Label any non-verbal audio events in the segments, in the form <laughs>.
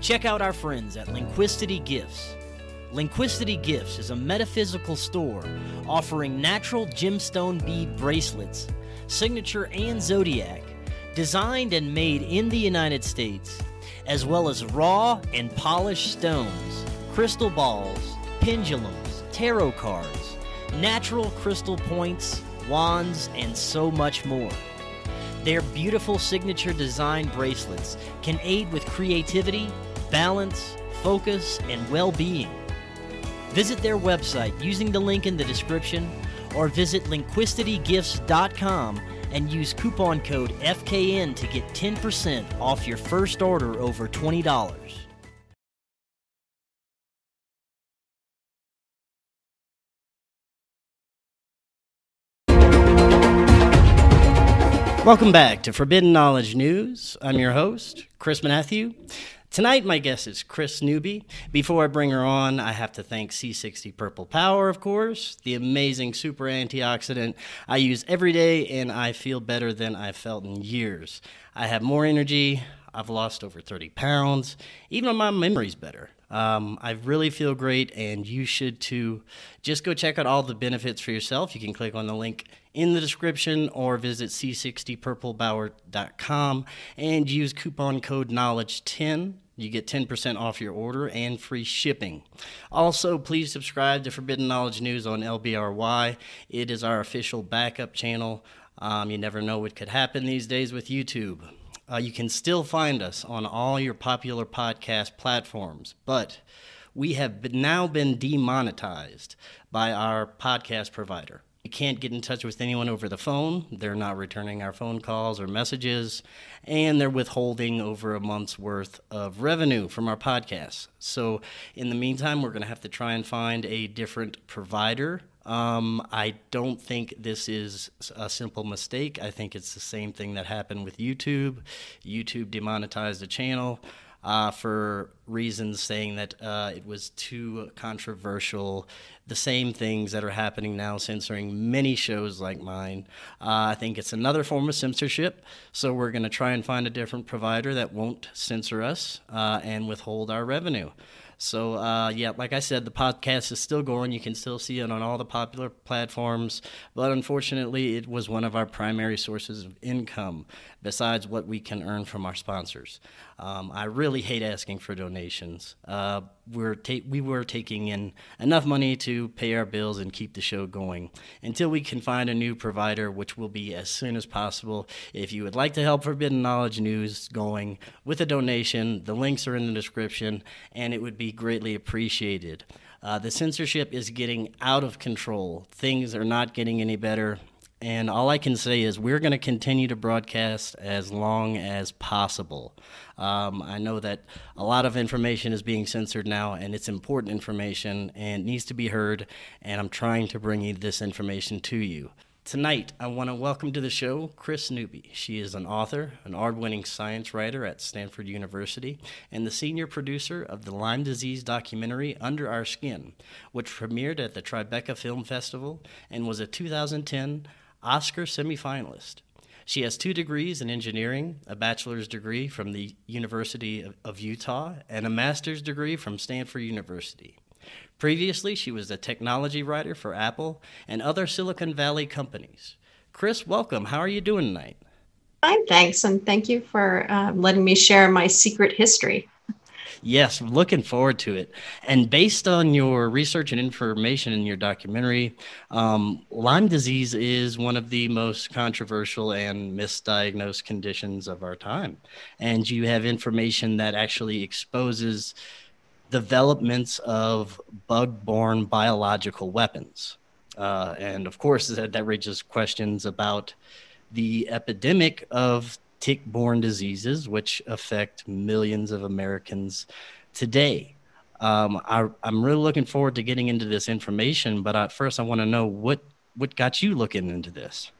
Check out our friends at Lindquistity Gifts. Lindquistity Gifts is a metaphysical store offering natural gemstone bead bracelets, signature and zodiac, designed and made in the United States, as well as raw and polished stones, crystal balls, pendulums, tarot cards, natural crystal points, wands, and so much more. Their beautiful signature design bracelets can aid with creativity, balance, focus, and well being. Visit their website using the link in the description or visit lindquistitygifts.com and use coupon code FKN to get 10% off your first order over $20. Welcome back to Forbidden Knowledge News. I'm your host, Chris Matthew. Tonight, my guest is Kris Newby. Before I bring her on, I have to thank C60 Purple Power, of course, the amazing super antioxidant I use every day, and I feel better than I've felt in years. I have more energy. I've lost over 30 pounds. Even my memory's better. Um, I really feel great, and you should too. Just go check out all the benefits for yourself. You can click on the link in the description or visit c60purplepower.com and use coupon code knowledge10 you get 10% off your order and free shipping. Also, please subscribe to Forbidden Knowledge News on LBRY. It is our official backup channel. Um, you never know what could happen these days with YouTube. Uh, you can still find us on all your popular podcast platforms, but we have been, now been demonetized by our podcast provider. We can't get in touch with anyone over the phone. They're not returning our phone calls or messages, and they're withholding over a month's worth of revenue from our podcast. So, in the meantime, we're going to have to try and find a different provider. Um, I don't think this is a simple mistake. I think it's the same thing that happened with YouTube. YouTube demonetized the channel uh, for reasons saying that uh, it was too controversial. The same things that are happening now, censoring many shows like mine. Uh, I think it's another form of censorship. So we're going to try and find a different provider that won't censor us uh, and withhold our revenue. So, uh, yeah, like I said, the podcast is still going. You can still see it on all the popular platforms. But unfortunately, it was one of our primary sources of income besides what we can earn from our sponsors. Um, I really hate asking for donations. Uh, we're ta- we were taking in enough money to pay our bills and keep the show going until we can find a new provider, which will be as soon as possible. If you would like to help Forbidden Knowledge News going with a donation, the links are in the description, and it would be greatly appreciated. Uh, the censorship is getting out of control. Things are not getting any better. And all I can say is we're going to continue to broadcast as long as possible. Um, I know that a lot of information is being censored now, and it's important information and needs to be heard. And I'm trying to bring you this information to you. Tonight, I want to welcome to the show Kris Newby. She is an author, an award winning science writer at Stanford University, and the senior producer of the Lyme disease documentary Under Our Skin, which premiered at the Tribeca Film Festival and was a 2010 Oscar semifinalist. She has two degrees in engineering, a bachelor's degree from the University of, of, Utah, and a master's degree from Stanford University. Previously, she was a technology writer for Apple and other Silicon Valley companies. Kris, welcome. How are you doing tonight? Fine, thanks. And thank you for uh, letting me share my secret history. Yes, looking forward to it. And based on your research and information in your documentary, um, Lyme disease is one of the most controversial and misdiagnosed conditions of our time. And you have information that actually exposes developments of bug borne biological weapons. Uh, and of course, that, that raises questions about the epidemic of tick borne diseases, which affect millions of Americans today. Um, I, am really looking forward to getting into this information, but first, I want to know what, what got you looking into this?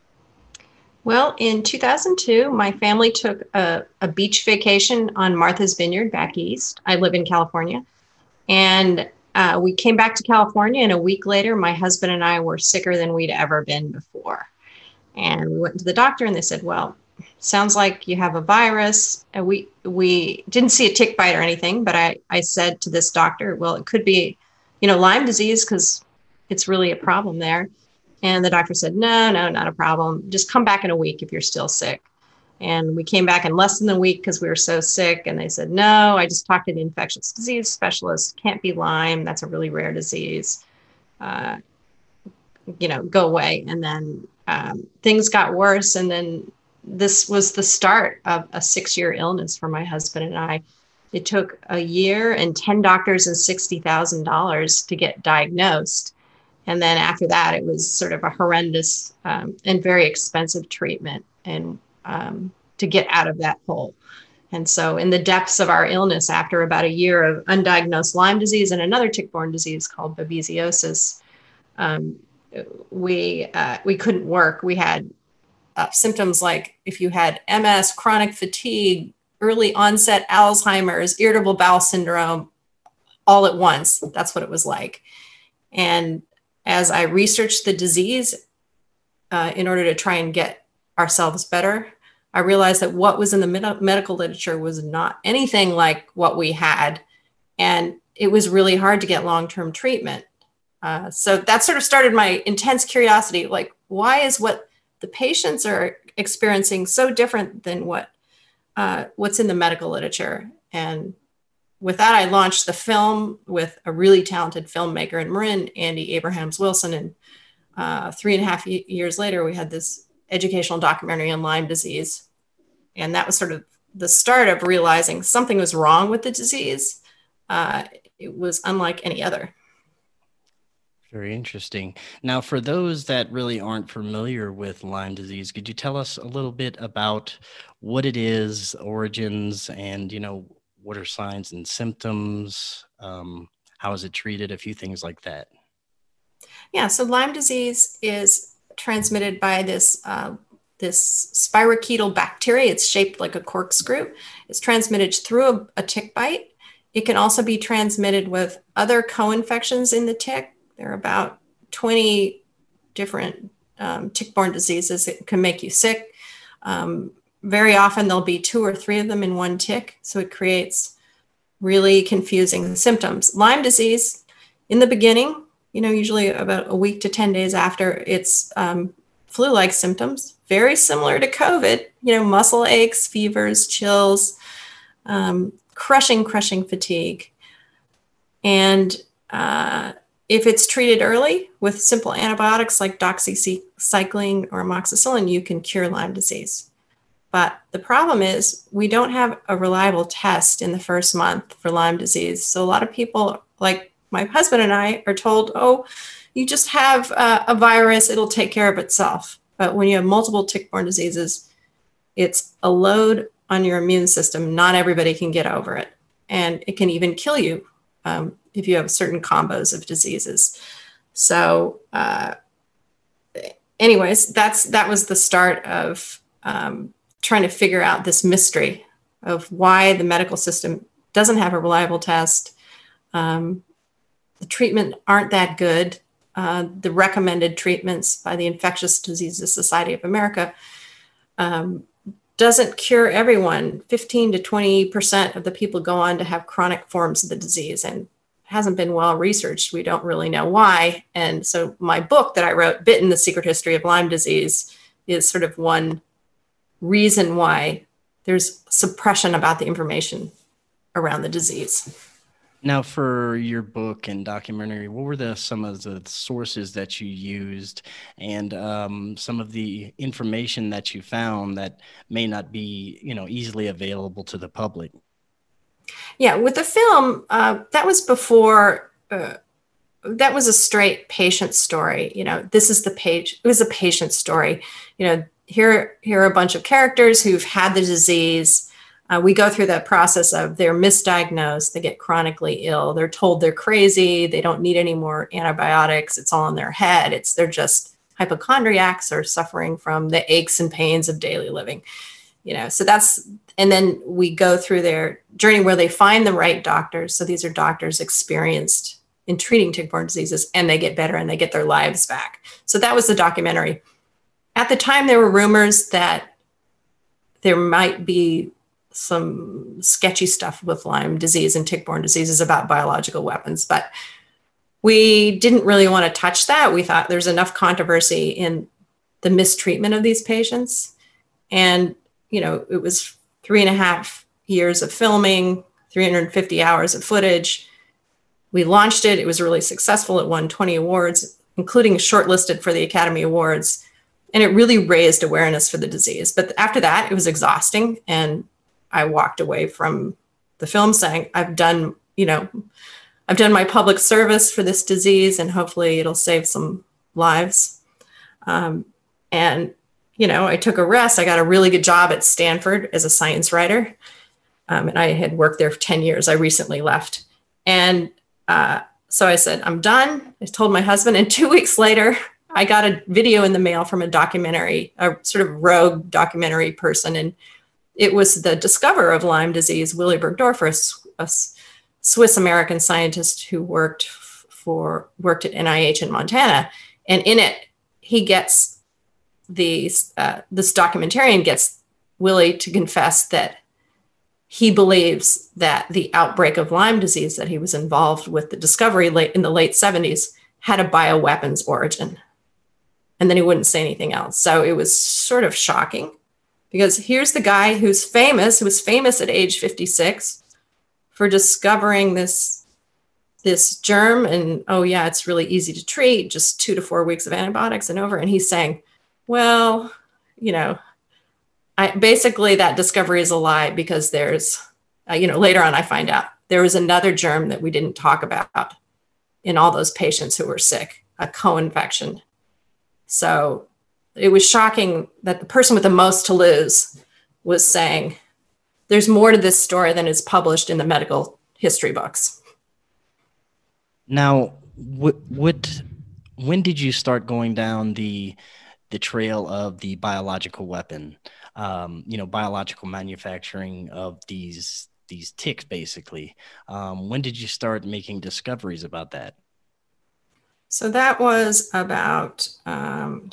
Well, in 2002, my family took a, a beach vacation on Martha's Vineyard back east. I live in California. And uh, we came back to California, and a week later, my husband and I were sicker than we'd ever been before. And we went to the doctor, and they said, Well, sounds like you have a virus. And we we didn't see a tick bite or anything, but I I said to this doctor, well, it could be, you know, Lyme disease because it's really a problem there. And the doctor said, no, no, not a problem. Just come back in a week if you're still sick. And we came back in less than a week because we were so sick. And they said, no, I just talked to the infectious disease specialist. Can't be Lyme. That's a really rare disease. Uh, you know, go away. And then um, things got worse. And then this was the start of a six year illness for my husband and I. It took a year and 10 doctors and $60,000 to get diagnosed. And then after that, it was sort of a horrendous um, and very expensive treatment and um, to get out of that hole. And so, in the depths of our illness, after about a year of undiagnosed Lyme disease and another tick-borne disease called babesiosis, um, we uh, we couldn't work. We had uh, symptoms like if you had MS, chronic fatigue, early onset Alzheimer's, irritable bowel syndrome, all at once. That's what it was like. And as I researched the disease uh, in order to try and get ourselves better, I realized that what was in the med- medical literature was not anything like what we had. And it was really hard to get long term treatment. Uh, so that sort of started my intense curiosity like, why is what the patients are experiencing so different than what uh, what's in the medical literature? And with that, I launched the film with a really talented filmmaker in Marin, Andy Abrahams Wilson. And uh, three and a half years later, we had this educational documentary on Lyme disease. And that was sort of the start of realizing something was wrong with the disease. Uh, it was unlike any other. Very interesting. Now, for those that really aren't familiar with Lyme disease, could you tell us a little bit about what it is, origins, and you know what are signs and symptoms? Um, how is it treated? A few things like that. Yeah, so Lyme disease is transmitted by this uh, this spirochetal bacteria. It's shaped like a corkscrew. It's transmitted through a, a tick bite. It can also be transmitted with other co-infections in the tick. There are about 20 different um, tick-borne diseases that can make you sick. Um, very often there'll be two or three of them in one tick, so it creates really confusing symptoms. Lyme disease, in the beginning, you know, usually about a week to 10 days after, it's um, flu like symptoms, very similar to COVID, you know, muscle aches, fevers, chills, um, crushing, crushing fatigue. And uh, if it's treated early with simple antibiotics like doxycycline or amoxicillin, you can cure Lyme disease. But the problem is, we don't have a reliable test in the first month for Lyme disease. So a lot of people, like my husband and I, are told, oh, you just have uh, a virus, it'll take care of itself. But when you have multiple tick borne diseases, it's a load on your immune system. Not everybody can get over it. And it can even kill you um, if you have certain combos of diseases. So, uh, anyways, that's that was the start of um, trying to figure out this mystery of why the medical system doesn't have a reliable test. Um, the treatment aren't that good. Uh, the recommended treatments by the Infectious Diseases Society of America um, doesn't cure everyone. 15 to 20% of the people go on to have chronic forms of the disease and hasn't been well researched. We don't really know why. And so my book that I wrote, Bitten, the Secret History of Lyme Disease, is sort of one reason why there's suppression about the information around the disease. Now, for your book and documentary, what were the some of the sources that you used, and um, some of the information that you found that may not be, you know, easily available to the public? Yeah, with the film, uh, that was before. Uh, that was a straight patient story. You know, this is the page. It was a patient story. You know, here here are a bunch of characters who've had the disease uh, we go through that process of they're misdiagnosed they get chronically ill they're told they're crazy they don't need any more antibiotics it's all in their head it's they're just hypochondriacs or suffering from the aches and pains of daily living you know so that's and then we go through their journey where they find the right doctors so these are doctors experienced in treating tick-borne diseases and they get better and they get their lives back. So that was the documentary. At the time, there were rumors that there might be some sketchy stuff with Lyme disease and tick-borne diseases about biological weapons, but we didn't really want to touch that. We thought there's enough controversy in the mistreatment of these patients. And, you know, it was three and a half years of filming, 350 hours of footage. We launched it. It was really successful. It won 20 awards, including shortlisted for the Academy Awards. And it really raised awareness for the disease. But after that, it was exhausting. And I walked away from the film saying, I've done, you know, I've done my public service for this disease and hopefully it'll save some lives. Um, and, you know, I took a rest. I got a really good job at Stanford as a science writer. Um, and I had worked there for 10 years. I recently left. And uh, so I said, I'm done. I told my husband. And <laughs> two weeks later, I got a video in the mail from a documentary, a sort of rogue documentary person. And it was the discoverer of Lyme disease, Willy Burgdorfer, a, Swiss American scientist who worked for worked at NIH in Montana. And in it, he gets these uh, this documentarian gets Willy to confess that he believes that the outbreak of Lyme disease that he was involved with the discovery late in the late 70s had a bioweapons origin. And then he wouldn't say anything else. So it was sort of shocking because here's the guy who's famous, who was famous at age 56 for discovering this this germ and oh yeah it's really easy to treat just two to four weeks of antibiotics and over and he's saying well you know I, basically that discovery is a lie because there's, uh, you know, later on I find out there was another germ that we didn't talk about in all those patients who were sick, a co-infection. So it was shocking that the person with the most to lose was saying, there's more to this story than is published in the medical history books. Now, what, when did you start going down the the trail of the biological weapon? um, you know, biological manufacturing of these these ticks, basically. Um, when did you start making discoveries about that? So that was about, um,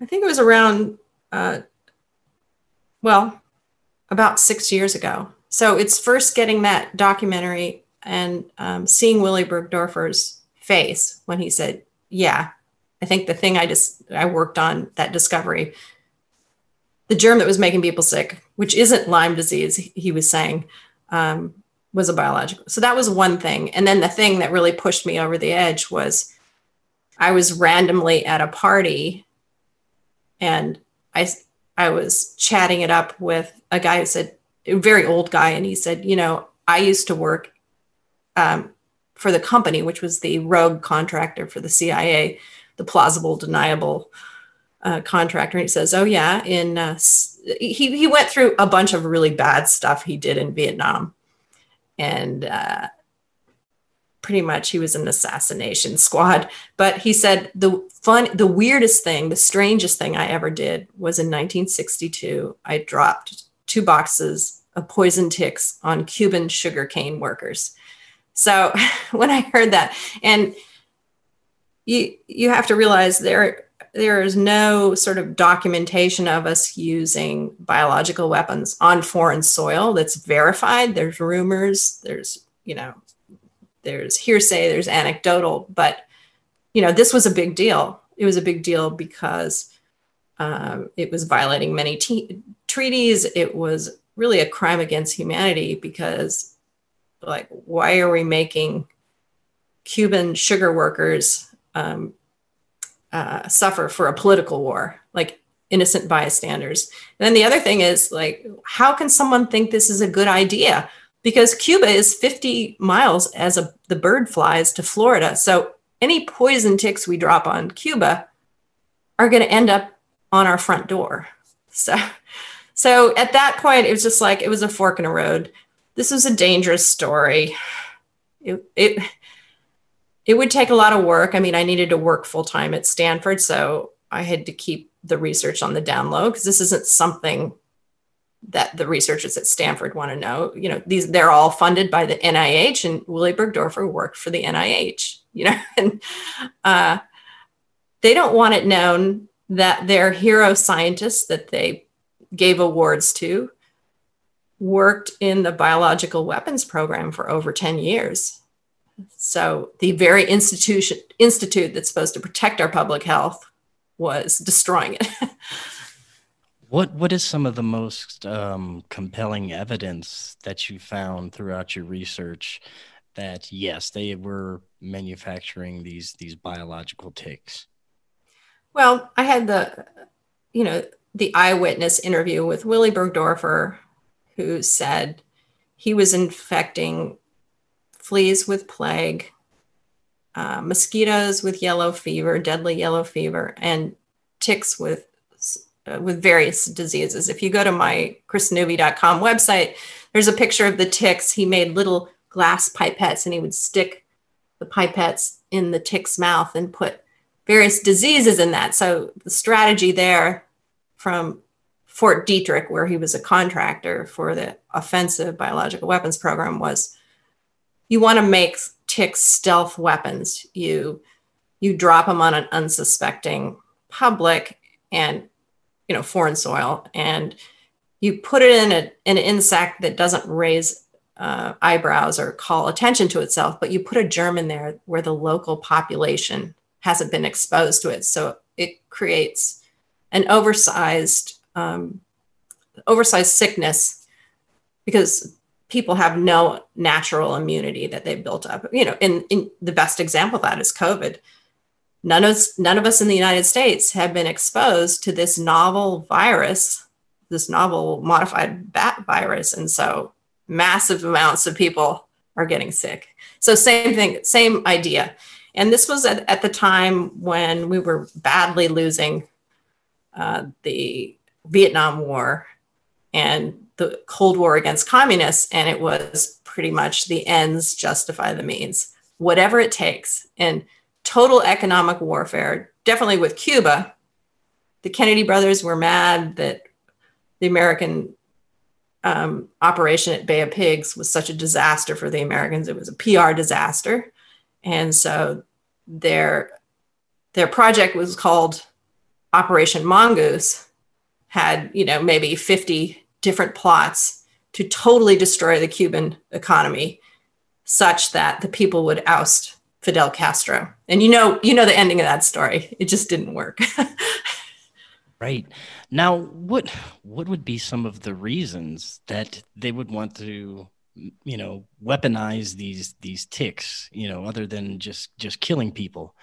I think it was around, uh, well, about six years ago. So it's first getting that documentary and um, seeing Willy Burgdorfer's face when he said, "Yeah, I think the thing I just I worked on that discovery the germ that was making people sick, which isn't Lyme disease, he was saying, um, was a biological. So that was one thing. And then the thing that really pushed me over the edge was I was randomly at a party and I, I was chatting it up with a guy who said, a very old guy, and he said, You know, I used to work um, for the company, which was the rogue contractor for the CIA, the plausible deniable uh, contractor. And he says, "Oh yeah, in uh, he he went through a bunch of really bad stuff he did in Vietnam, and uh, pretty much he was an assassination squad. But he said the fun, the weirdest thing, the strangest thing I ever did was in 1962. I dropped two boxes of poison ticks on Cuban sugarcane workers. So <laughs> when I heard that, and you you have to realize there there is no sort of documentation of us using biological weapons on foreign soil that's verified. There's rumors, there's, you know, there's hearsay, there's anecdotal, but, you know, this was a big deal. It was a big deal because um, it was violating many treaties. It was really a crime against humanity because, like, why are we making Cuban sugar workers um, uh, suffer for a political war, like innocent bystanders. And then the other thing is like, how can someone think this is a good idea? Because Cuba is 50 miles as a, the bird flies to Florida. So any poison ticks we drop on Cuba are going to end up on our front door. So, so at that point, it was just like it was a fork in a road. This was a dangerous story. It, it it would take a lot of work. I mean, I needed to work full time at Stanford, so I had to keep the research on the down low because this isn't something that the researchers at Stanford want to know. You know, these they're all funded by the NIH, and Willy Burgdorfer worked for the NIH. You know, <laughs> and uh, they don't want it known that their hero scientists that they gave awards to worked in the biological weapons program for over 10 years. So the very institution institute that's supposed to protect our public health was destroying it. <laughs> what what is some of the most um, compelling evidence that you found throughout your research that yes, they were manufacturing these these biological ticks? Well, I had the you know the eyewitness interview with Willy Burgdorfer, who said he was infecting fleas with plague, uh, mosquitoes with yellow fever, deadly yellow fever, and ticks with uh, with various diseases. If you go to my krisnewby.com website, there's a picture of the ticks. He made little glass pipettes and he would stick the pipettes in the tick's mouth and put various diseases in that. So the strategy there from Fort Detrick, where he was a contractor for the offensive biological weapons program, was you want to make ticks stealth weapons. You you drop them on an unsuspecting public and you know foreign soil, and you put it in a, an insect that doesn't raise uh, eyebrows or call attention to itself, but you put a germ in there where the local population hasn't been exposed to it, so it creates an oversized um, oversized sickness because people have no natural immunity that they've built up. You know, and, the best example of that is COVID. None of us, none of us in the United States have been exposed to this novel virus, this novel modified bat virus, and so massive amounts of people are getting sick. So same thing, same idea. And this was at, at the time when we were badly losing uh, the Vietnam War and the Cold War against communists. And it was pretty much the ends justify the means, whatever it takes. And total economic warfare, definitely with Cuba. The Kennedy brothers were mad that the American um, operation at Bay of Pigs was such a disaster for the Americans. It was a PR disaster. And so their, their project was called Operation Mongoose had, you know, maybe 50 different plots to totally destroy the Cuban economy such that the people would oust Fidel Castro. And you know, you know the ending of that story. It just didn't work. <laughs> right. Now, what what would be some of the reasons that they would want to you know weaponize these these ticks you know other than just just killing people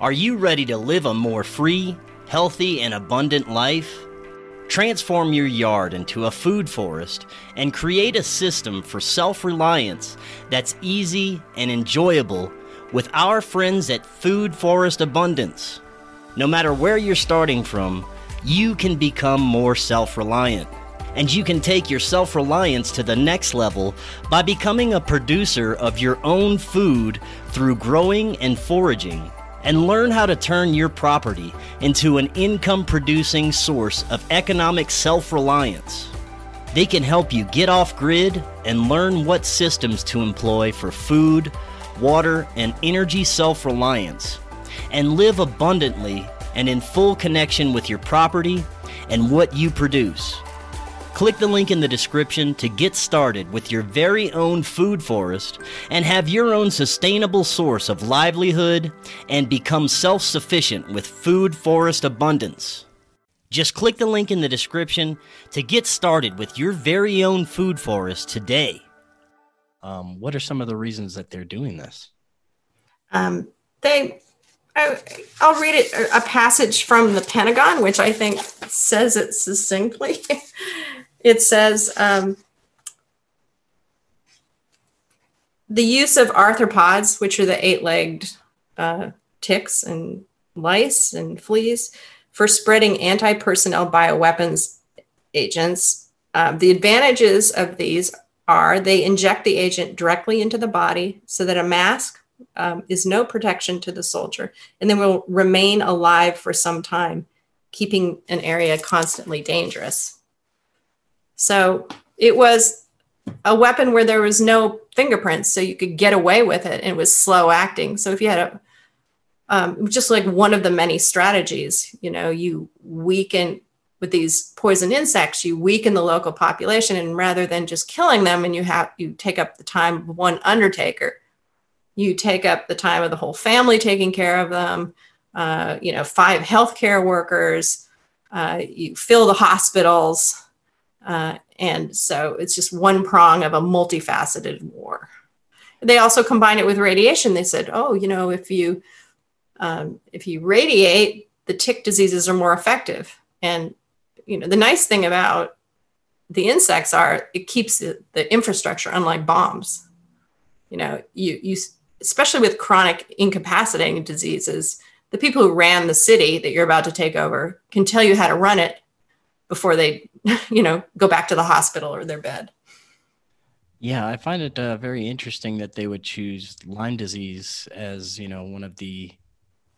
are you ready to live a more free healthy, and abundant life? Transform your yard into a food forest and create a system for self reliance that's easy and enjoyable with our friends at Food Forest Abundance. No matter where you're starting from, you can become more self reliant. And you can take your self reliance to the next level by becoming a producer of your own food through growing and foraging and learn how to turn your property into an income producing source of economic self reliance. They can help you get off grid and learn what systems to employ for food, water, and energy self reliance, and live abundantly and in full connection with your property and what you produce. Click the link in the description to get started with your very own food forest and have your own sustainable source of livelihood and become self sufficient with food forest abundance. Just click the link in the description to get started with your very own food forest today. Um, what are some of the reasons that they're doing this? Um, they, I, will read it a passage from the Pentagon, which I think says it succinctly. <laughs> it says um, the use of arthropods, which are the eight legged uh, ticks and lice and fleas, for spreading anti personnel bioweapons agents. Uh, the advantages of these are they inject the agent directly into the body so that a mask um, is no protection to the soldier and then will remain alive for some time, keeping an area constantly dangerous. So it was a weapon where there was no fingerprints, so you could get away with it, and it was slow acting. So if you had a um, just like one of the many strategies, you know, you weaken with these poison insects, you weaken the local population, and rather than just killing them, and you have you take up the time of one undertaker, you take up the time of the whole family taking care of them. Uh, you know, five healthcare workers. Uh, you fill the hospitals, uh, and so it's just one prong of a multifaceted war. They also combine it with radiation. They said, oh, you know, if you um, if you radiate, the tick diseases are more effective. And you know, the nice thing about the insects are it keeps the, the infrastructure, unlike bombs. You know, you you especially with chronic incapacitating diseases, the people who ran the city that you're about to take over can tell you how to run it before they, <laughs> you know, go back to the hospital or their bed. Yeah, I find it uh, very interesting that they would choose Lyme disease as you know one of the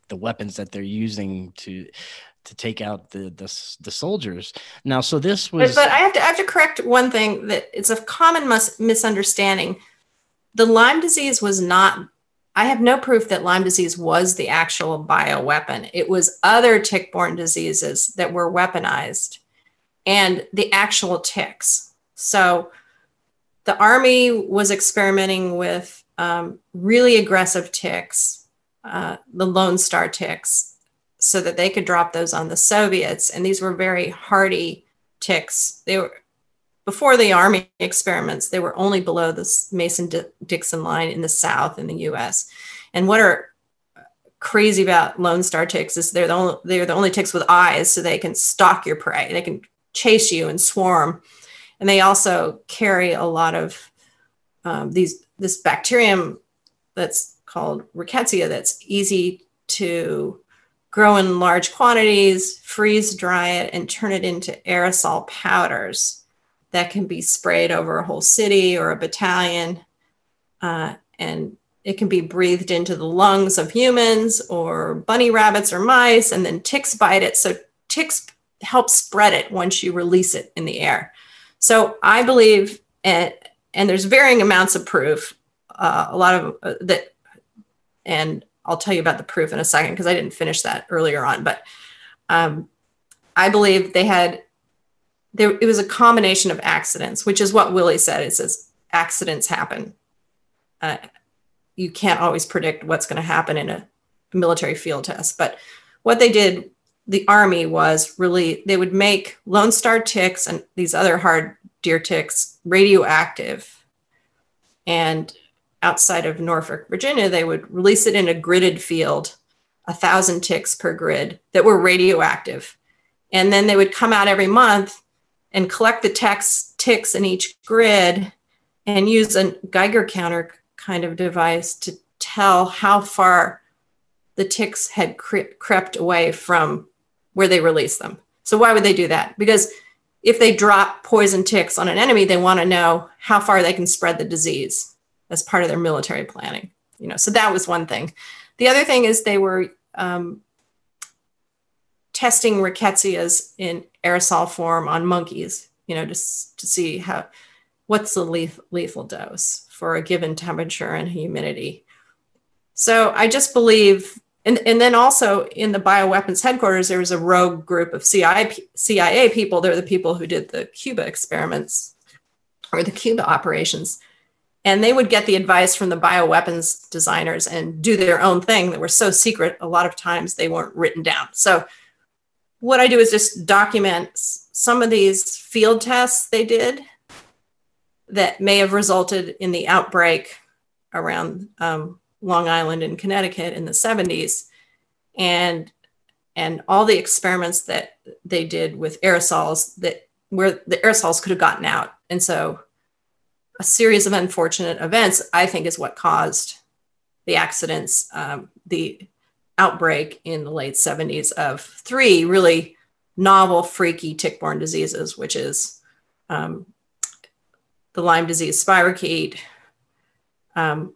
the weapons that they're using to to take out the the, the soldiers. Now, so this was. But, but, I have to I have to correct one thing that it's a common mis- misunderstanding. The Lyme disease was not. I have no proof that Lyme disease was the actual bioweapon. It was other tick-borne diseases that were weaponized, and the actual ticks. So the army was experimenting with um, really aggressive ticks, uh, the Lone Star ticks, so that they could drop those on the Soviets. And these were very hardy ticks. They were before the army experiments. They were only below the Mason-Dixon line in the South in the U.S. And what are crazy about Lone Star ticks is they're the only they're the only ticks with eyes, so they can stalk your prey. They can chase you and swarm and they also carry a lot of um, these this bacterium that's called rickettsia that's easy to grow in large quantities, freeze dry it, and turn it into aerosol powders that can be sprayed over a whole city or a battalion. Uh, and it can be breathed into the lungs of humans or bunny rabbits or mice, and then ticks bite it. So ticks help spread it once you release it in the air. So I believe, and, and there's varying amounts of proof, uh, a lot of uh, that, and I'll tell you about the proof in a second because I didn't finish that earlier on. But um, I believe they had, there, it was a combination of accidents, which is what Willy said. It says accidents happen. Uh, you can't always predict what's going to happen in a military field test. But what they did the army was really they would make lone star ticks and these other hard deer ticks radioactive and outside of norfolk virginia they would release it in a gridded field a thousand ticks per grid that were radioactive and then they would come out every month and collect the ticks, ticks in each grid and use a geiger counter kind of device to tell how far the ticks had cre- crept away from where they release them. So why would they do that? Because if they drop poison ticks on an enemy, they want to know how far they can spread the disease as part of their military planning. You know, so that was one thing. The other thing is they were um, testing rickettsias in aerosol form on monkeys. You know, just to see how what's the lethal, lethal dose for a given temperature and humidity. So I just believe and, and then also in the bioweapons headquarters, there was a rogue group of CIA, CIA people. They're the people who did the Cuba experiments or the Cuba operations. And they would get the advice from the bioweapons designers and do their own thing that were so secret, a lot of times they weren't written down. So, what I do is just document some of these field tests they did that may have resulted in the outbreak around um, Long Island and Connecticut in the 70s. And and all the experiments that they did with aerosols that where the aerosols could have gotten out. And so a series of unfortunate events, I think, is what caused the accidents, um, the outbreak in the late 70s of three really novel, freaky tick-borne diseases, which is um, the Lyme disease spirochete, um,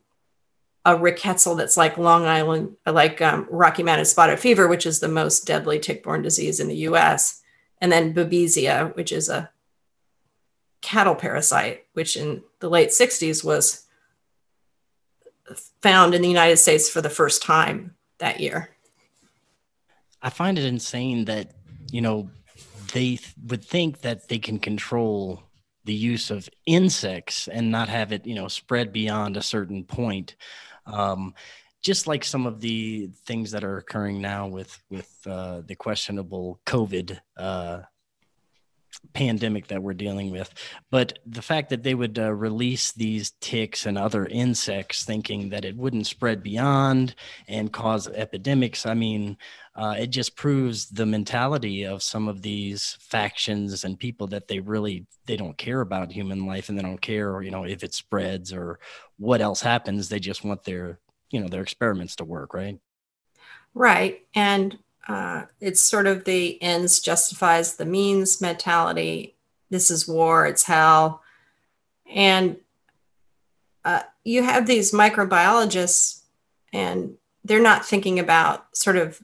a rickettsial that's like Long Island, like um, Rocky Mountain spotted fever, which is the most deadly tick-borne disease in the U.S., and then Babesia, which is a cattle parasite, which in the late 60s was found in the United States for the first time that year. I find it insane that, you know, they th- would think that they can control the use of insects and not have it, you know, spread beyond a certain point. Um, just like some of the things that are occurring now with with uh, the questionable COVID uh, pandemic that we're dealing with. But the fact that they would uh, release these ticks and other insects, thinking that it wouldn't spread beyond and cause epidemics, I mean, uh, it just proves the mentality of some of these factions and people that they really they don't care about human life and they don't care, you know, if it spreads or what else happens. They just want their you know their experiments to work, right? Right, and uh, it's sort of the ends justifies the means mentality. This is war, it's hell. And uh, you have these microbiologists, and they're not thinking about sort of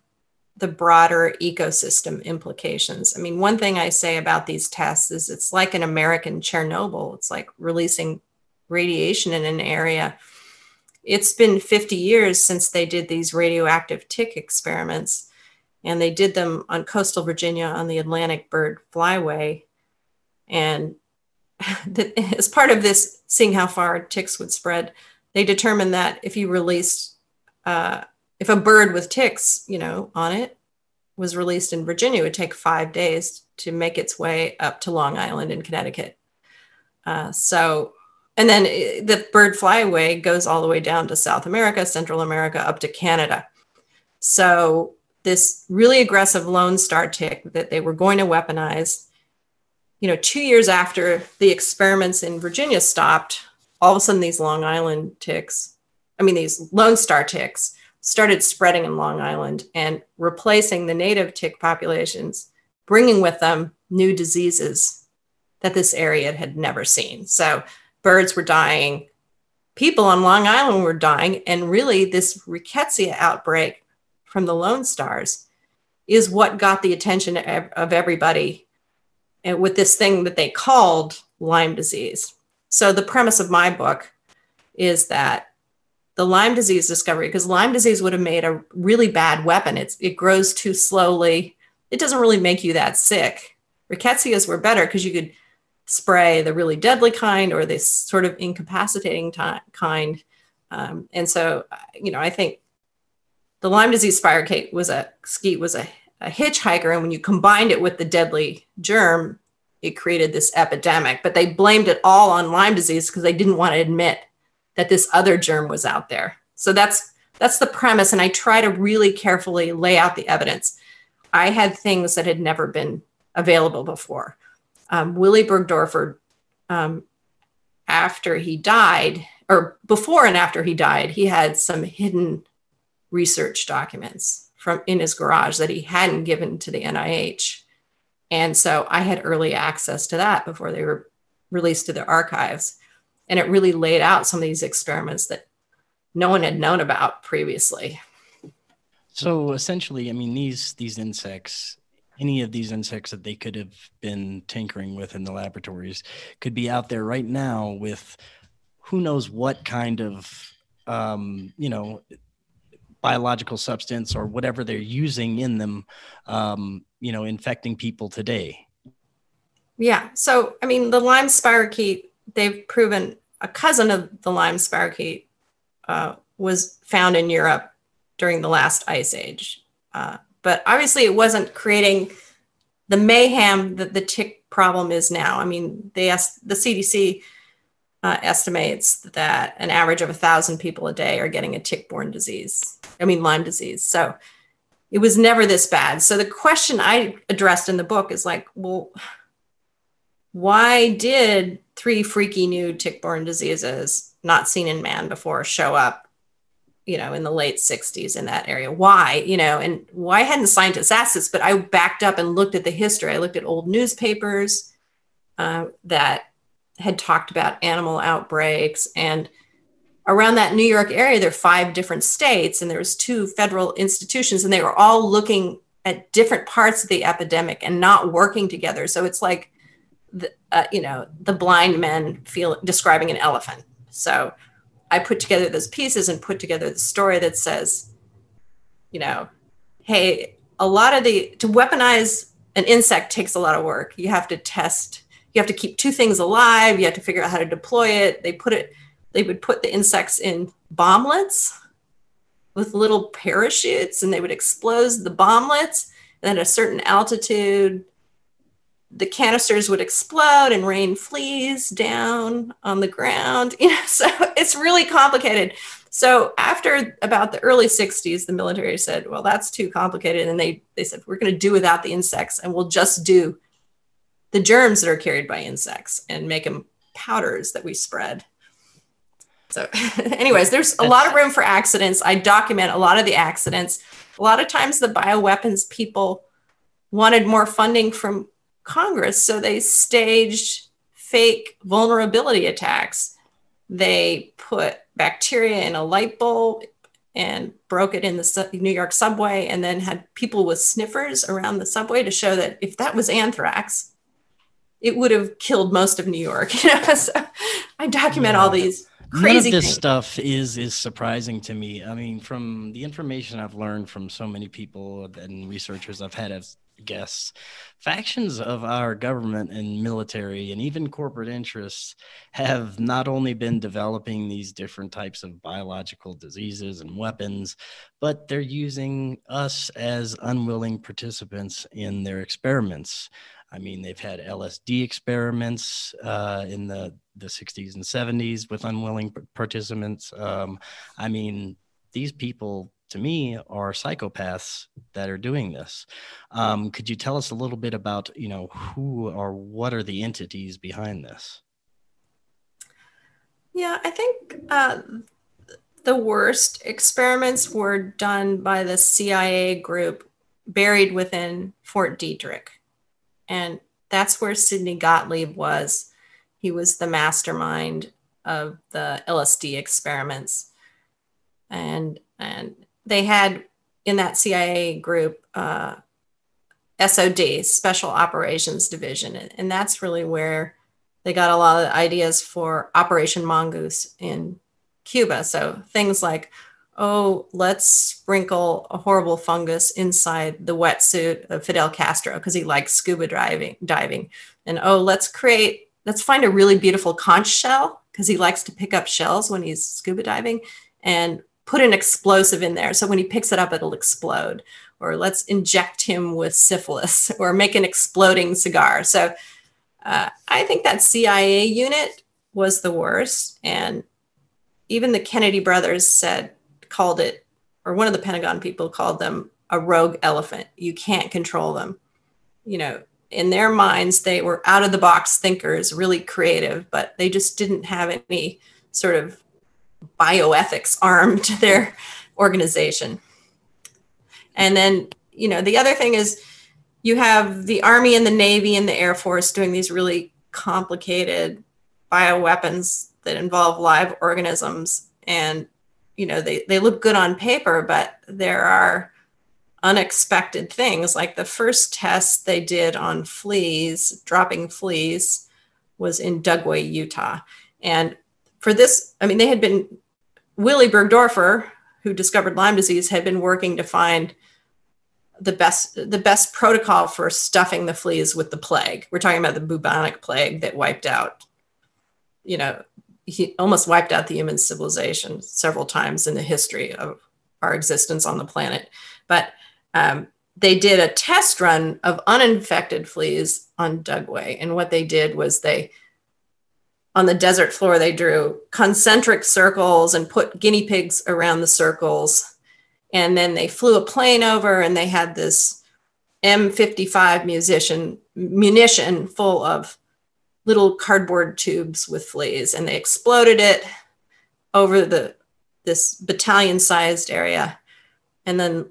the broader ecosystem implications. I mean, one thing I say about these tests is it's like an American Chernobyl, it's like releasing radiation in an area. It's been 50 years since they did these radioactive tick experiments and they did them on coastal Virginia on the Atlantic Bird Flyway. And <laughs> as part of this, seeing how far ticks would spread, they determined that if you released, uh, if a bird with ticks, you know, on it was released in Virginia, it would take five days to make its way up to Long Island in Connecticut. Uh, so, and then the bird flyway goes all the way down to South America, Central America, up to Canada. So this really aggressive Lone Star tick that they were going to weaponize. You know, two years after the experiments in Virginia stopped, all of a sudden these Long Island ticks, I mean, these Lone Star ticks started spreading in Long Island and replacing the native tick populations, bringing with them new diseases that this area had never seen. So birds were dying, people on Long Island were dying, and really this rickettsia outbreak from the Lone Stars is what got the attention of everybody and with this thing that they called Lyme disease. So the premise of my book is that the Lyme disease discovery, because Lyme disease would have made a really bad weapon. It's, it grows too slowly. It doesn't really make you that sick. Rickettsias were better because you could spray the really deadly kind or this sort of incapacitating t- kind. Um, and so, you know, I think the Lyme disease spirochete was a skeet was a, a hitchhiker, and when you combined it with the deadly germ, it created this epidemic. But they blamed it all on Lyme disease because they didn't want to admit that this other germ was out there. So that's that's the premise, and I try to really carefully lay out the evidence. I had things that had never been available before. Um, Willy Burgdorfer, um, after he died, or before and after he died, he had some hidden research documents from in his garage that he hadn't given to the NIH. And so I had early access to that before they were released to the archives. And it really laid out some of these experiments that no one had known about previously. So essentially, I mean, these these insects, any of these insects that they could have been tinkering with in the laboratories could be out there right now with who knows what kind of um, you know biological substance or whatever they're using in them, um, you know, infecting people today. Yeah. So, I mean, the Lyme spirochete, they've proven a cousin of the Lyme spirochete uh, was found in Europe during the last ice age. Uh, but obviously, it wasn't creating the mayhem that the tick problem is now. I mean, they asked the CDC uh, estimates that an average of a thousand people a day are getting a tick-borne disease. I mean, Lyme disease. So it was never this bad. So the question I addressed in the book is like, well, why did three freaky new tick-borne diseases not seen in man before show up, you know, in the late 60s in that area? Why, you know, and why hadn't scientists asked this? But I backed up and looked at the history. I looked at old newspapers uh, that had talked about animal outbreaks and around that New York area there are five different states and there was two federal institutions and they were all looking at different parts of the epidemic and not working together so it's like the, uh, you know the blind men feel describing an elephant so I put together those pieces and put together the story that says you know hey a lot of the to weaponize an insect takes a lot of work. You have to test, you have to keep two things alive, you have to figure out how to deploy it. They put it, they would put the insects in bomblets with little parachutes and they would explode the bomblets. And at a certain altitude, the canisters would explode and rain fleas down on the ground. <laughs> You know, so it's really complicated. So after about the early 60s, the military said, well, that's too complicated. And they, they said, we're going to do without the insects and we'll just do the germs that are carried by insects and make them powders that we spread. So, <laughs> anyways, there's a lot of room for accidents. I document a lot of the accidents. A lot of times, the bioweapons people wanted more funding from Congress, so they staged fake vulnerability attacks. They put bacteria in a light bulb and broke it in the New York subway, and then had people with sniffers around the subway to show that if that was anthrax, it would have killed most of New York. <laughs> You know, so I document yeah. all these crazy. None of this things. stuff is is surprising to me. I mean, from the information I've learned from so many people and researchers I've had as guests, factions of our government and military and even corporate interests have not only been developing these different types of biological diseases and weapons, but they're using us as unwilling participants in their experiments. I mean, they've had LSD experiments uh, in the, the 60s and 70s with unwilling participants. Um, I mean, these people, to me, are psychopaths that are doing this. Um, could you tell us a little bit about, you know, who or what are the entities behind this? Yeah, I think uh, the worst experiments were done by the CIA group buried within Fort Detrick. And that's where Sidney Gottlieb was. He was the mastermind of the LSD experiments. And, and they had in that CIA group uh, SOD, Special Operations Division. And that's really where they got a lot of ideas for Operation Mongoose in Cuba. So things like oh, let's sprinkle a horrible fungus inside the wetsuit of Fidel Castro because he likes scuba diving, diving. And oh, let's create, let's find a really beautiful conch shell because he likes to pick up shells when he's scuba diving and put an explosive in there. So when he picks it up, it'll explode. Or let's inject him with syphilis <laughs> or make an exploding cigar. So uh, I think that CIA unit was the worst. And even the Kennedy brothers said, called it, or one of the Pentagon people called them a rogue elephant. You can't control them. You know, in their minds, they were out of the box thinkers, really creative, but they just didn't have any sort of bioethics arm <laughs> to their organization. And then, you know, the other thing is you have the Army and the Navy and the Air Force doing these really complicated bioweapons that involve live organisms. And you know they, they look good on paper but there are unexpected things. Like the first test they did on fleas dropping fleas was in dugway utah. And for this i mean they had been willy burgdorfer who discovered lyme disease had been working to find the best the best protocol for stuffing the fleas with the plague. We're talking about the bubonic plague that wiped out you know he almost wiped out the human civilization several times in the history of our existence on the planet. But um, they did a test run of uninfected fleas on Dugway. And what they did was they, on the desert floor, they drew concentric circles and put guinea pigs around the circles. And then they flew a plane over and they had this M55 musician munition full of little cardboard tubes with fleas and they exploded it over the this battalion sized area. And then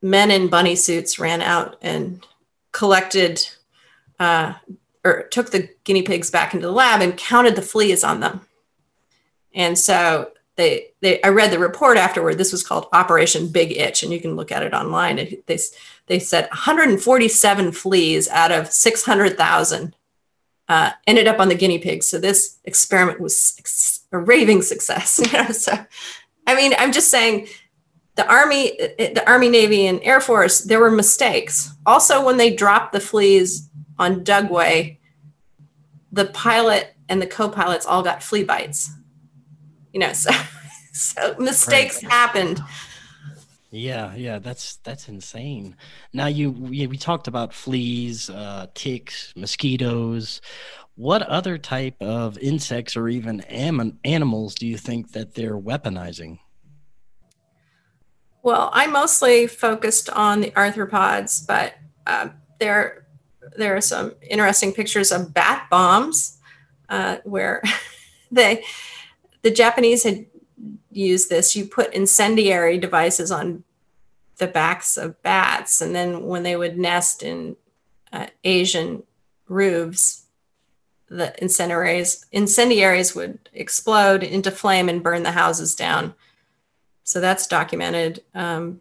men in bunny suits ran out and collected uh, or took the guinea pigs back into the lab and counted the fleas on them. And so they, they i read the report afterward. This was called operation big itch and you can look at it online. And they, they said 147 fleas out of 600000 uh, ended up on the guinea pigs. So this experiment was a raving success. <laughs> You know? So, I mean, I'm just saying the army the army navy and air force there were mistakes also when they dropped the fleas on dugway the pilot and the co-pilots all got flea bites you know so <laughs> so mistakes right. happened yeah yeah that's that's insane. Now you we, we talked about fleas uh, ticks mosquitoes. What other type of insects or even am- animals do you think that they're weaponizing? Well, I mostly focused on the arthropods, but uh, there there are some interesting pictures of bat bombs uh, where <laughs> they the Japanese had used this. You put incendiary devices on the backs of bats, and then when they would nest in uh, Asian roofs, the incendiaries incendiaries would explode into flame and burn the houses down so that's documented. Um,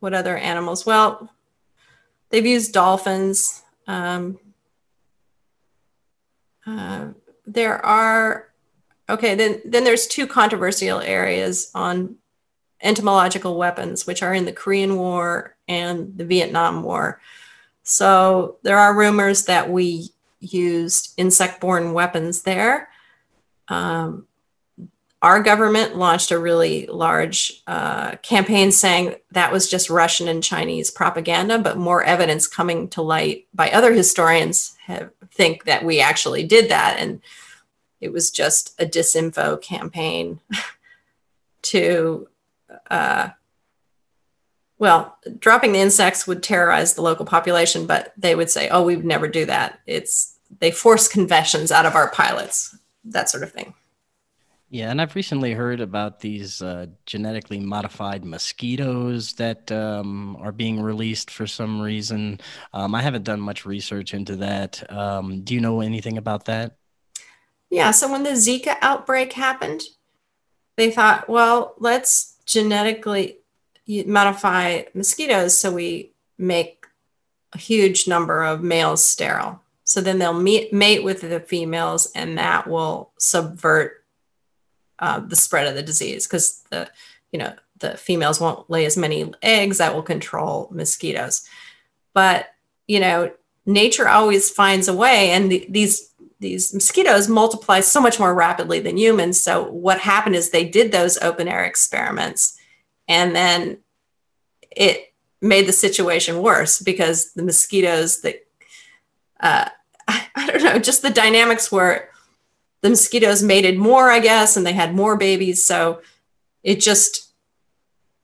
what other animals? Well, they've used dolphins. Um, uh, there are okay. Then then there's two controversial areas on entomological weapons, which are in the Korean War and the Vietnam War. So there are rumors that we used insect-borne weapons there. Um, our government launched a really large uh, campaign saying that was just Russian and Chinese propaganda, but more evidence coming to light by other historians have, think that we actually did that. And it was just a disinfo campaign <laughs> to, uh, well, dropping the insects would terrorize the local population, but they would say, oh, we would never do that. It's, they force confessions out of our pilots, that sort of thing. Yeah, and I've recently heard about these uh, genetically modified mosquitoes that um, are being released for some reason. Um, I haven't done much research into that. Um, do you know anything about that? Yeah, so when the Zika outbreak happened, they thought, well, let's genetically modify mosquitoes so we make a huge number of males sterile. So then they'll meet, mate with the females, and that will subvert uh, the spread of the disease because the you know the females won't lay as many eggs that will control mosquitoes but you know nature always finds a way and the, these these mosquitoes multiply so much more rapidly than humans so what happened is they did those open air experiments and then it made the situation worse because the mosquitoes that uh, I, <laughs> I don't know just the dynamics were the mosquitoes mated more, I guess, and they had more babies. So it just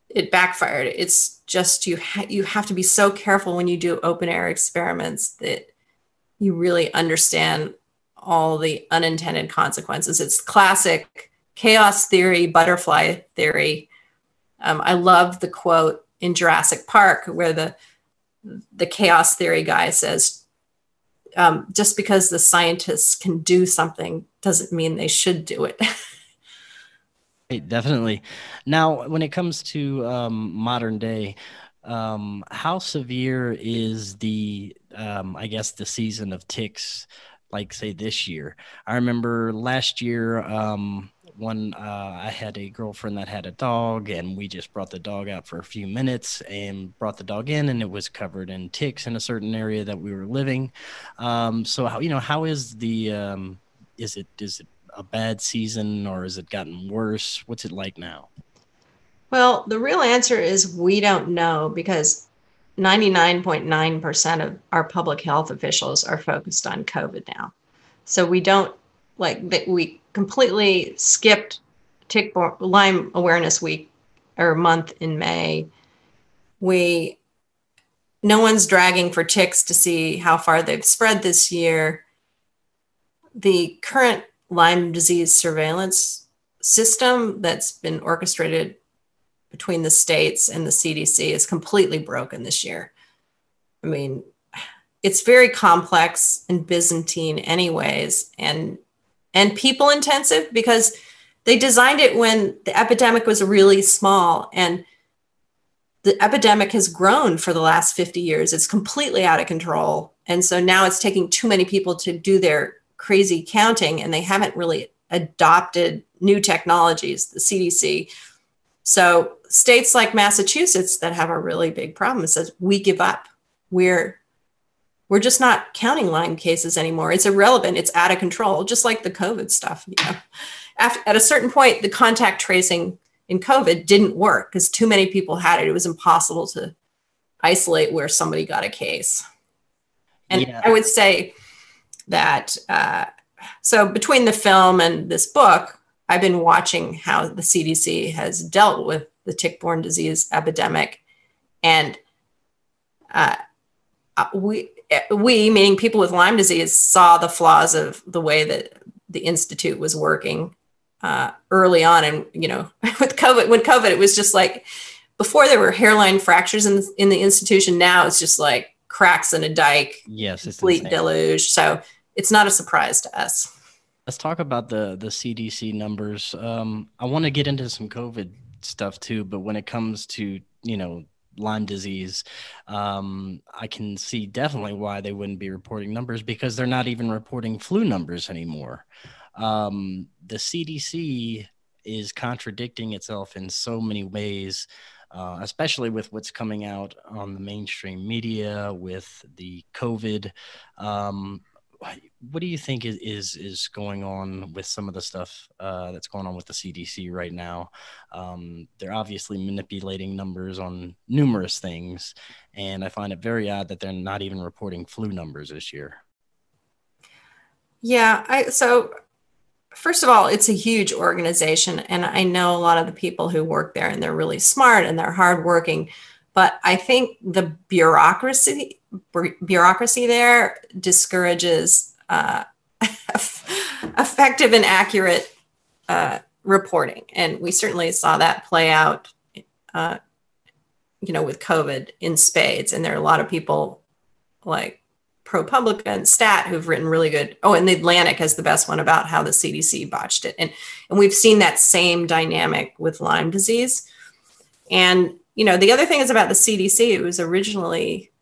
it backfired. It's just you ha- you have to be so careful when you do open air experiments that you really understand all the unintended consequences. It's classic chaos theory, butterfly theory. Um, I love the quote in Jurassic Park where the the chaos theory guy says, um, just because the scientists can do something doesn't mean they should do it. <laughs> right, definitely. Now, when it comes to um, modern day, um, how severe is the, um, I guess, the season of ticks? Like, say, this year. I remember last year, um, one uh, i had a girlfriend that had a dog and we just brought the dog out for a few minutes and brought the dog in and it was covered in ticks in a certain area that we were living. Um, so how you know how is the um, is it is it a bad season or has it gotten worse? What's it like now? Well the real answer is we don't know because 99.9% of our public health officials are focused on covid now so we don't like that we completely skipped tick Lyme awareness week or month in May. We no one's dragging for ticks to see how far they've spread this year. The current Lyme disease surveillance system that's been orchestrated between the states and the CDC is completely broken this year. I mean, it's very complex and Byzantine, anyways, and and people intensive because they designed it when the epidemic was really small and the epidemic has grown for the last 50 years. It's completely out of control. And so now it's taking too many people to do their crazy counting and they haven't really adopted new technologies. The cdc So states like Massachusetts that have a really big problem says we give up. We're we're just not counting Lyme cases anymore. It's irrelevant. It's out of control, just like the COVID stuff. You know, After, at a certain point, the contact tracing in COVID didn't work because too many people had it. It was impossible to isolate where somebody got a case. And yeah. I would say that uh, so between the film and this book, I've been watching how the CDC has dealt with the tick-borne disease epidemic, and uh, uh we we meaning people with Lyme disease saw the flaws of the way that the institute was working uh, early on, and you know <laughs> with COVID when COVID it was just like before there were hairline fractures in the, in the institution. Now it's just like cracks in a dike. Yes, complete deluge. So it's not a surprise to us. Let's talk about the the CDC numbers. Um, I want to get into some COVID stuff too, but when it comes to you know Lyme disease, um, I can see definitely why they wouldn't be reporting numbers because they're not even reporting flu numbers anymore. Um, the CDC is contradicting itself in so many ways. Uh, especially with what's coming out on the mainstream media with the COVID um, what do you think is is, is going on with some of the stuff uh, that's going on with the CDC right now? Um, they're obviously manipulating numbers on numerous things, and I find it very odd that they're not even reporting flu numbers this year. Yeah, I so first of all, it's a huge organization, and I know a lot of the people who work there, and they're really smart and they're hardworking. But I think the bureaucracy bureaucracy there discourages uh, <laughs> effective and accurate uh, reporting, and we certainly saw that play out. Uh, you know, with COVID in spades, and there are a lot of people like ProPublica and Stat who've written really good. Oh, and the Atlantic has the best one about how the CDC botched it, and and we've seen that same dynamic with Lyme disease. And you know, the other thing is about the CDC. It was originally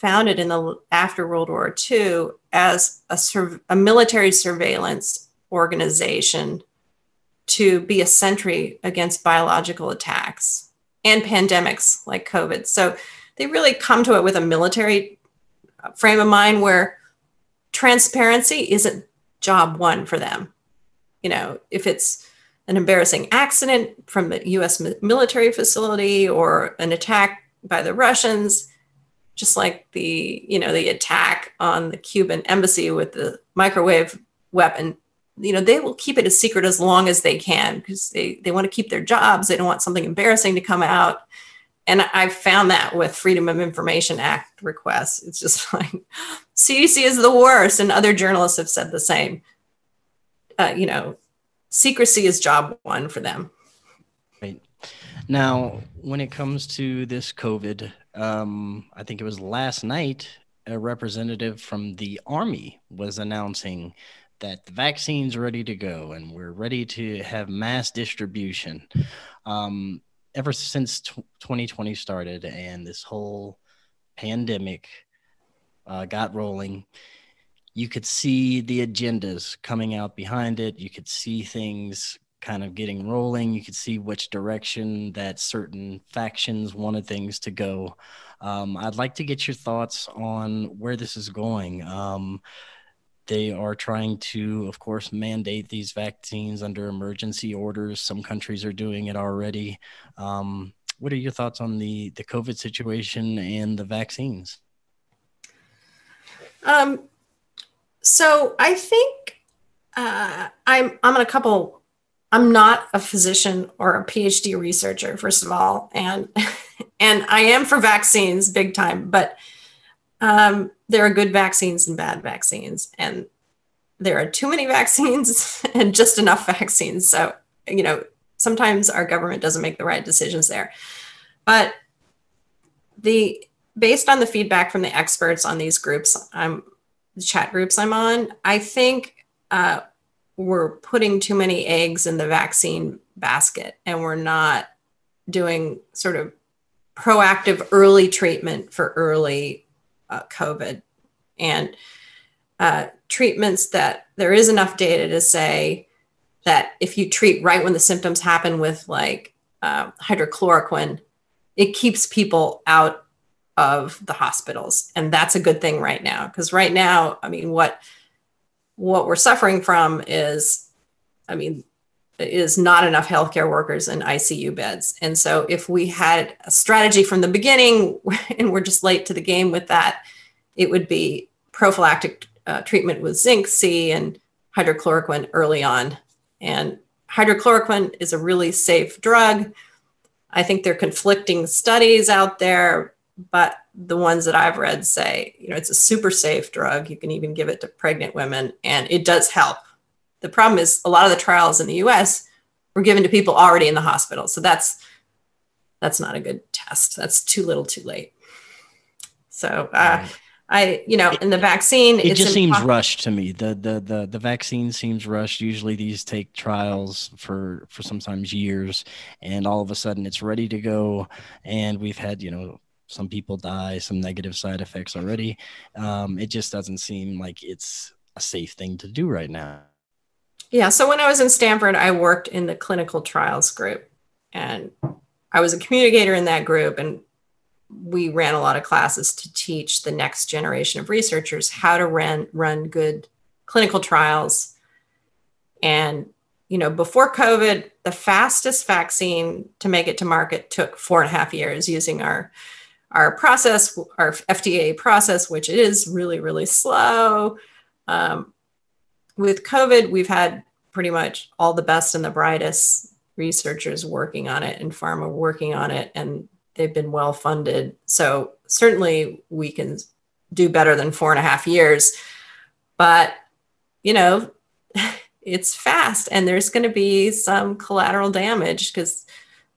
founded in the after World War II as a, a military surveillance organization to be a sentry against biological attacks and pandemics like COVID. So they really come to it with a military frame of mind where transparency isn't job one for them. You know, if it's an embarrassing accident from a US military facility or an attack by the Russians, just like the you know the attack on the Cuban embassy with the microwave weapon you know they will keep it a secret as long as they can because they they want to keep their jobs. They don't want something embarrassing to come out. And i've found that with freedom of information act requests. It's just <laughs> like cdc is the worst and other journalists have said the same. Uh, you know secrecy is job one for them. Right. Now when it comes to this covid um, I think it was last night, a representative from the Army was announcing that the vaccine's ready to go and we're ready to have mass distribution. Um, ever since t- 2020 started and this whole pandemic uh, got rolling, you could see the agendas coming out behind it. You could see things kind of getting rolling. You could see which direction that certain factions wanted things to go. Um, I'd like to get your thoughts on where this is going. Um, they are trying to, of course, mandate these vaccines under emergency orders. Some countries are doing it already. Um, what are your thoughts on the the COVID situation and the vaccines? Um, so I think uh, I'm I'm in a couple I'm not a physician or a PhD researcher, first of all, and <laughs> and I am for vaccines big time, but um, there are good vaccines and bad vaccines, and there are too many <laughs> vaccines and just enough vaccines. So you know, sometimes our government doesn't make the right decisions there, but the based on the feedback from the experts on these groups, I'm the chat groups I'm on, I think. Uh, we're putting too many eggs in the vaccine basket and we're not doing sort of proactive early treatment for early uh, COVID and uh, treatments that there is enough data to say that if you treat right when the symptoms happen with like uh, hydrochloroquine, it keeps people out of the hospitals, and that's a good thing right now. Because right now, I mean, what what we're suffering from is, I mean, is not enough healthcare workers and ICU beds. And so, if we had a strategy from the beginning, <laughs> and we're just late to the game with that, it would be prophylactic uh, treatment with zinc C and hydrochloroquine early on. And hydrochloroquine is a really safe drug. I think there are conflicting studies out there, but the ones that I've read say, you know, it's a super safe drug. You can even give it to pregnant women and it does help. The problem is a lot of the trials in the US were given to people already in the hospital. So that's that's not a good test. That's too little too late. So uh, right. I, you know, in the vaccine, it just seems rushed to me. The, the the the vaccine seems rushed. Usually, these take trials for for sometimes years, and all of a sudden, it's ready to go. And we've had, you know, some people die, some negative side effects already. Um, it just doesn't seem like it's a safe thing to do right now. Yeah. So when I was in Stanford, I worked in the clinical trials group, and I was a communicator in that group, and we ran a lot of classes to teach the next generation of researchers how to run run good clinical trials and you know before covid the fastest vaccine to make it to market took four and a half years using our our process our fda process which is really really slow um, with covid we've had pretty much all the best and the brightest researchers working on it and pharma working on it and they've been well funded. So certainly we can do better than four and a half years. But, you know, <laughs> it's fast and there's going to be some collateral damage because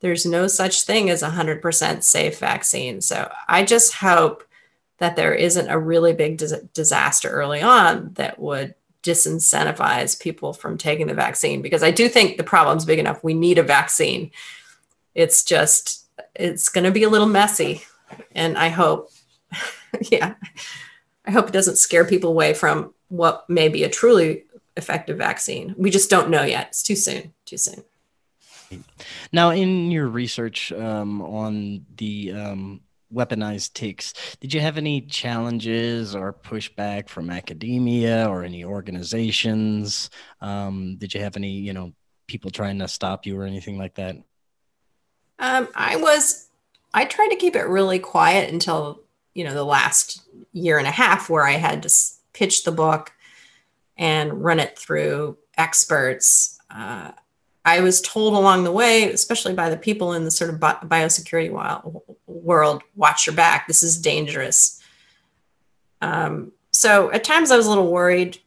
there's no such thing as a 100% safe vaccine. So I just hope that there isn't a really big dis- disaster early on that would disincentivize people from taking the vaccine because I do think the problem's big enough. We need a vaccine. It's just it's going to be a little messy. And I hope, <laughs> yeah, I hope it doesn't scare people away from what may be a truly effective vaccine. We just don't know yet. It's too soon, too soon. Now, in your research um, on the um, weaponized ticks, did you have any challenges or pushback from academia or any organizations? Um, did you have any, you know, people trying to stop you or anything like that? Um, I was, I tried to keep it really quiet until, you know, the last year and a half where I had to pitch the book and run it through experts. Uh, I was told along the way, especially by the people in the sort of biosecurity world, watch your back. This is dangerous. Um, so at times I was a little worried,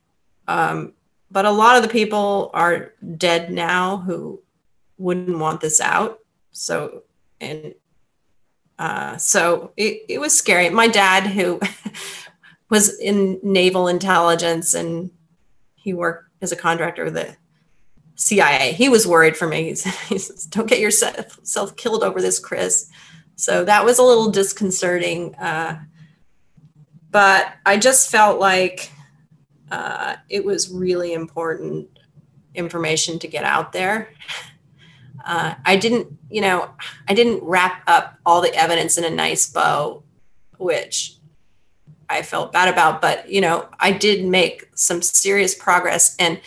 um, but a lot of the people are dead now who wouldn't want this out. So, and uh, so it, it was scary. My dad, who <laughs> was in naval intelligence and he worked as a contractor with the CIA, he was worried for me. <laughs> He says, Don't get yourself killed over this, Kris. So that was a little disconcerting. Uh, but I just felt like uh, it was really important information to get out there <laughs> uh, I didn't, you know, I didn't wrap up all the evidence in a nice bow, which I felt bad about. But, you know, I did make some serious progress. And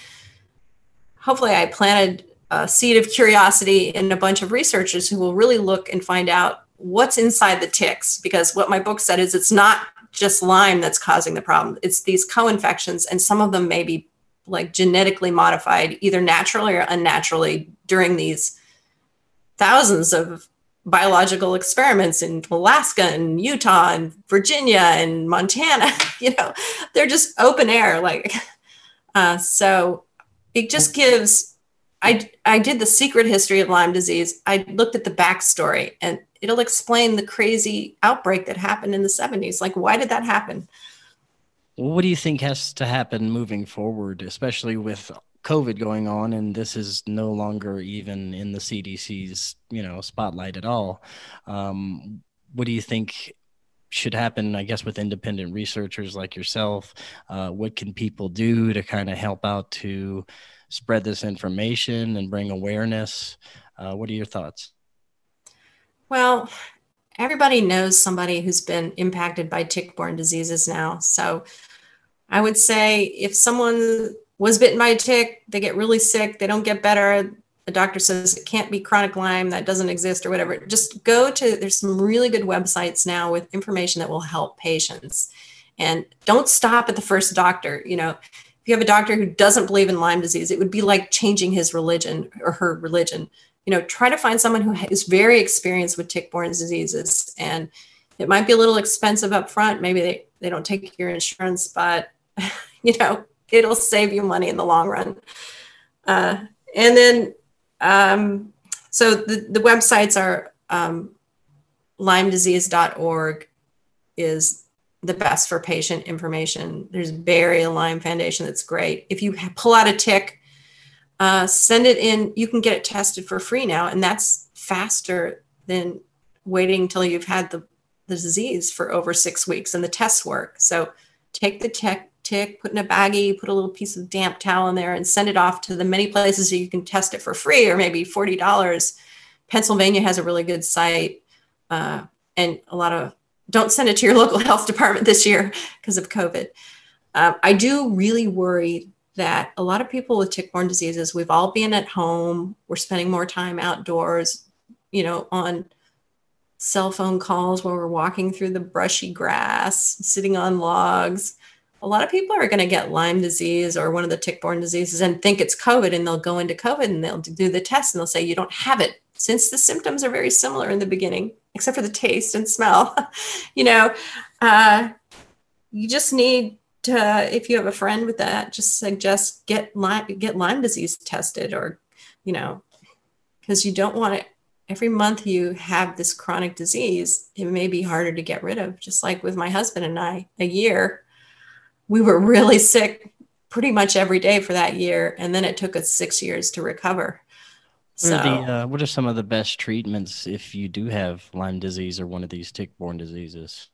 hopefully I planted a seed of curiosity in a bunch of researchers who will really look and find out what's inside the ticks. Because what my book said is it's not just Lyme that's causing the problem, it's these co infections, and some of them may be like genetically modified either naturally or unnaturally during these thousands of biological experiments in Alaska and Utah and Virginia and Montana. <laughs> you know, they're just open air. Like, <laughs> uh, so it just gives. I I did the secret history of Lyme disease. I looked at the backstory, and it'll explain the crazy outbreak that happened in the 70s. Like, why did that happen? What do you think has to happen moving forward, especially with COVID going on, and this is no longer even in the CDC's you know spotlight at all. Um, what do you think should happen? I guess with independent researchers like yourself, uh, what can people do to kind of help out to spread this information and bring awareness? Uh, what are your thoughts? Well, everybody knows somebody who's been impacted by tick borne diseases now. So I would say if someone was bitten by a tick, they get really sick, they don't get better, the doctor says it can't be chronic Lyme, that doesn't exist or whatever, just go to, there's some really good websites now with information that will help patients. And don't stop at the first doctor. You know, if you have a doctor who doesn't believe in Lyme disease, it would be like changing his religion or her religion. You know, try to find someone who is very experienced with tick-borne diseases. And it might be a little expensive up front. Maybe they, they don't take your insurance, but <laughs> you know, it'll save you money in the long run. Uh, and then, um, so the, the websites are um, lymedisease.org is the best for patient information. There's Bay Area Lyme Foundation that's great. If you pull out a tick, uh, send it in. You can get it tested for free now, and that's faster than waiting until you've had the, the disease for over six weeks and the tests work. So take the tick, tick, put in a baggie, put a little piece of damp towel in there, and send it off to the many places that you can test it for free or maybe $40. Pennsylvania has a really good site. Uh, and a lot of don't send it to your <laughs> local health department this year because of COVID. Uh, I do really worry that a lot of people with tick-borne diseases, we've all been at home, we're spending more time outdoors, you know, on cell phone calls while we're walking through the brushy grass, sitting on logs. A lot of people are going to get Lyme disease or one of the tick-borne diseases and think it's COVID, and they'll go into COVID and they'll do the test and they'll say you don't have it, since the symptoms are very similar in the beginning except for the taste and smell. <laughs> you know, uh, you just need to, if you have a friend with that, just suggest get Lyme, get Lyme disease tested or, you know, because you don't want it. Every month you have this chronic disease, it may be harder to get rid of. Just like with my husband and I, a year, we were really sick pretty much every day for that year. And then it took us six years to recover. What are, the, uh, what are some of the best treatments if you do have Lyme disease or one of these tick-borne diseases?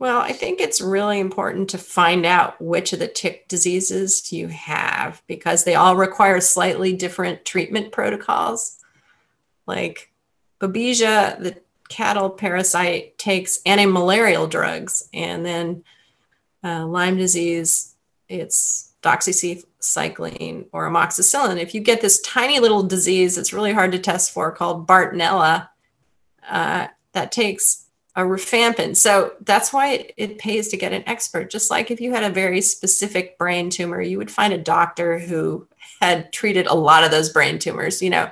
Well, I think it's really important to find out which of the tick diseases you have because they all require slightly different treatment protocols. Like Babesia, the cattle parasite takes anti-malarial drugs, and then uh, Lyme disease, it's doxycycline or amoxicillin. If you get this tiny little disease that's really hard to test for called Bartonella, uh, that takes a rifampin. So that's why it, it, pays to get an expert. Just like if you had a very specific brain tumor, you would find a doctor who had treated a lot of those brain tumors. You know,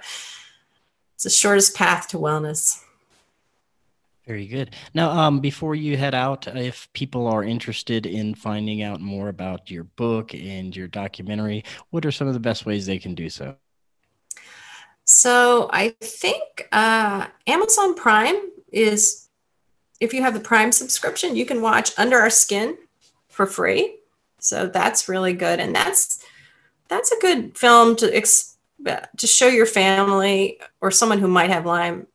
it's the shortest path to wellness. Very good. Now, um, before you head out, if people are interested in finding out more about your book and your documentary, what are some of the best ways they can do so? So, I think uh, Amazon Prime is, if you have the Prime subscription, you can watch Under Our Skin for free. So that's really good, and that's that's a good film to ex- to show your family or someone who might have Lyme.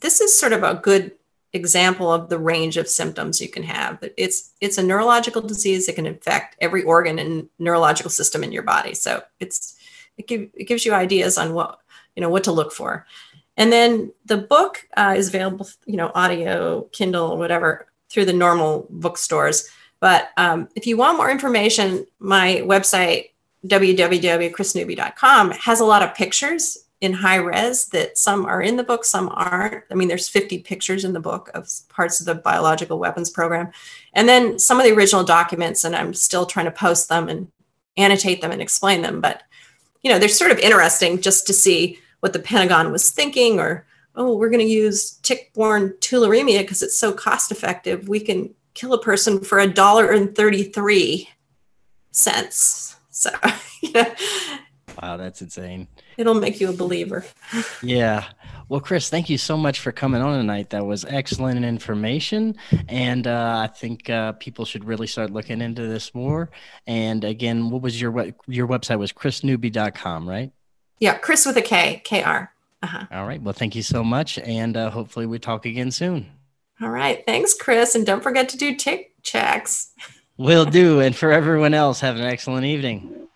This is sort of a good example of the range of symptoms you can have. But it's it's a neurological disease that can affect every organ and neurological system in your body. So it's it, give, it gives you ideas on what you know what to look for. And then the book uh, is available, you know, audio, Kindle, whatever, through the normal bookstores. But um, if you want more information, my website www.krisnewby.com has a lot of pictures in high res that some are in the book, some aren't. I mean, there's 50 pictures in the book of parts of the biological weapons program. And then some of the original documents, and I'm still trying to post them and annotate them and explain them. But, you know, they're sort of interesting just to see what the Pentagon was thinking or, oh, we're going to use tick-borne tularemia because it's so cost effective. We can kill a person for a dollar and 33 cents. So, <laughs> know, Wow, that's insane. It'll make you a believer. yeah. Well, Kris, thank you so much for coming on tonight. That was excellent information. And uh, I think uh, people should really start looking into this more. And again, what was your your website was krisnewby.com, right? Yeah, Kris with a K, K R. Uh-huh. All right. Well, thank you so much. And uh, hopefully we talk again soon. All right. Thanks, Kris. And don't forget to do tick checks. Will do. And for everyone else, have an excellent evening.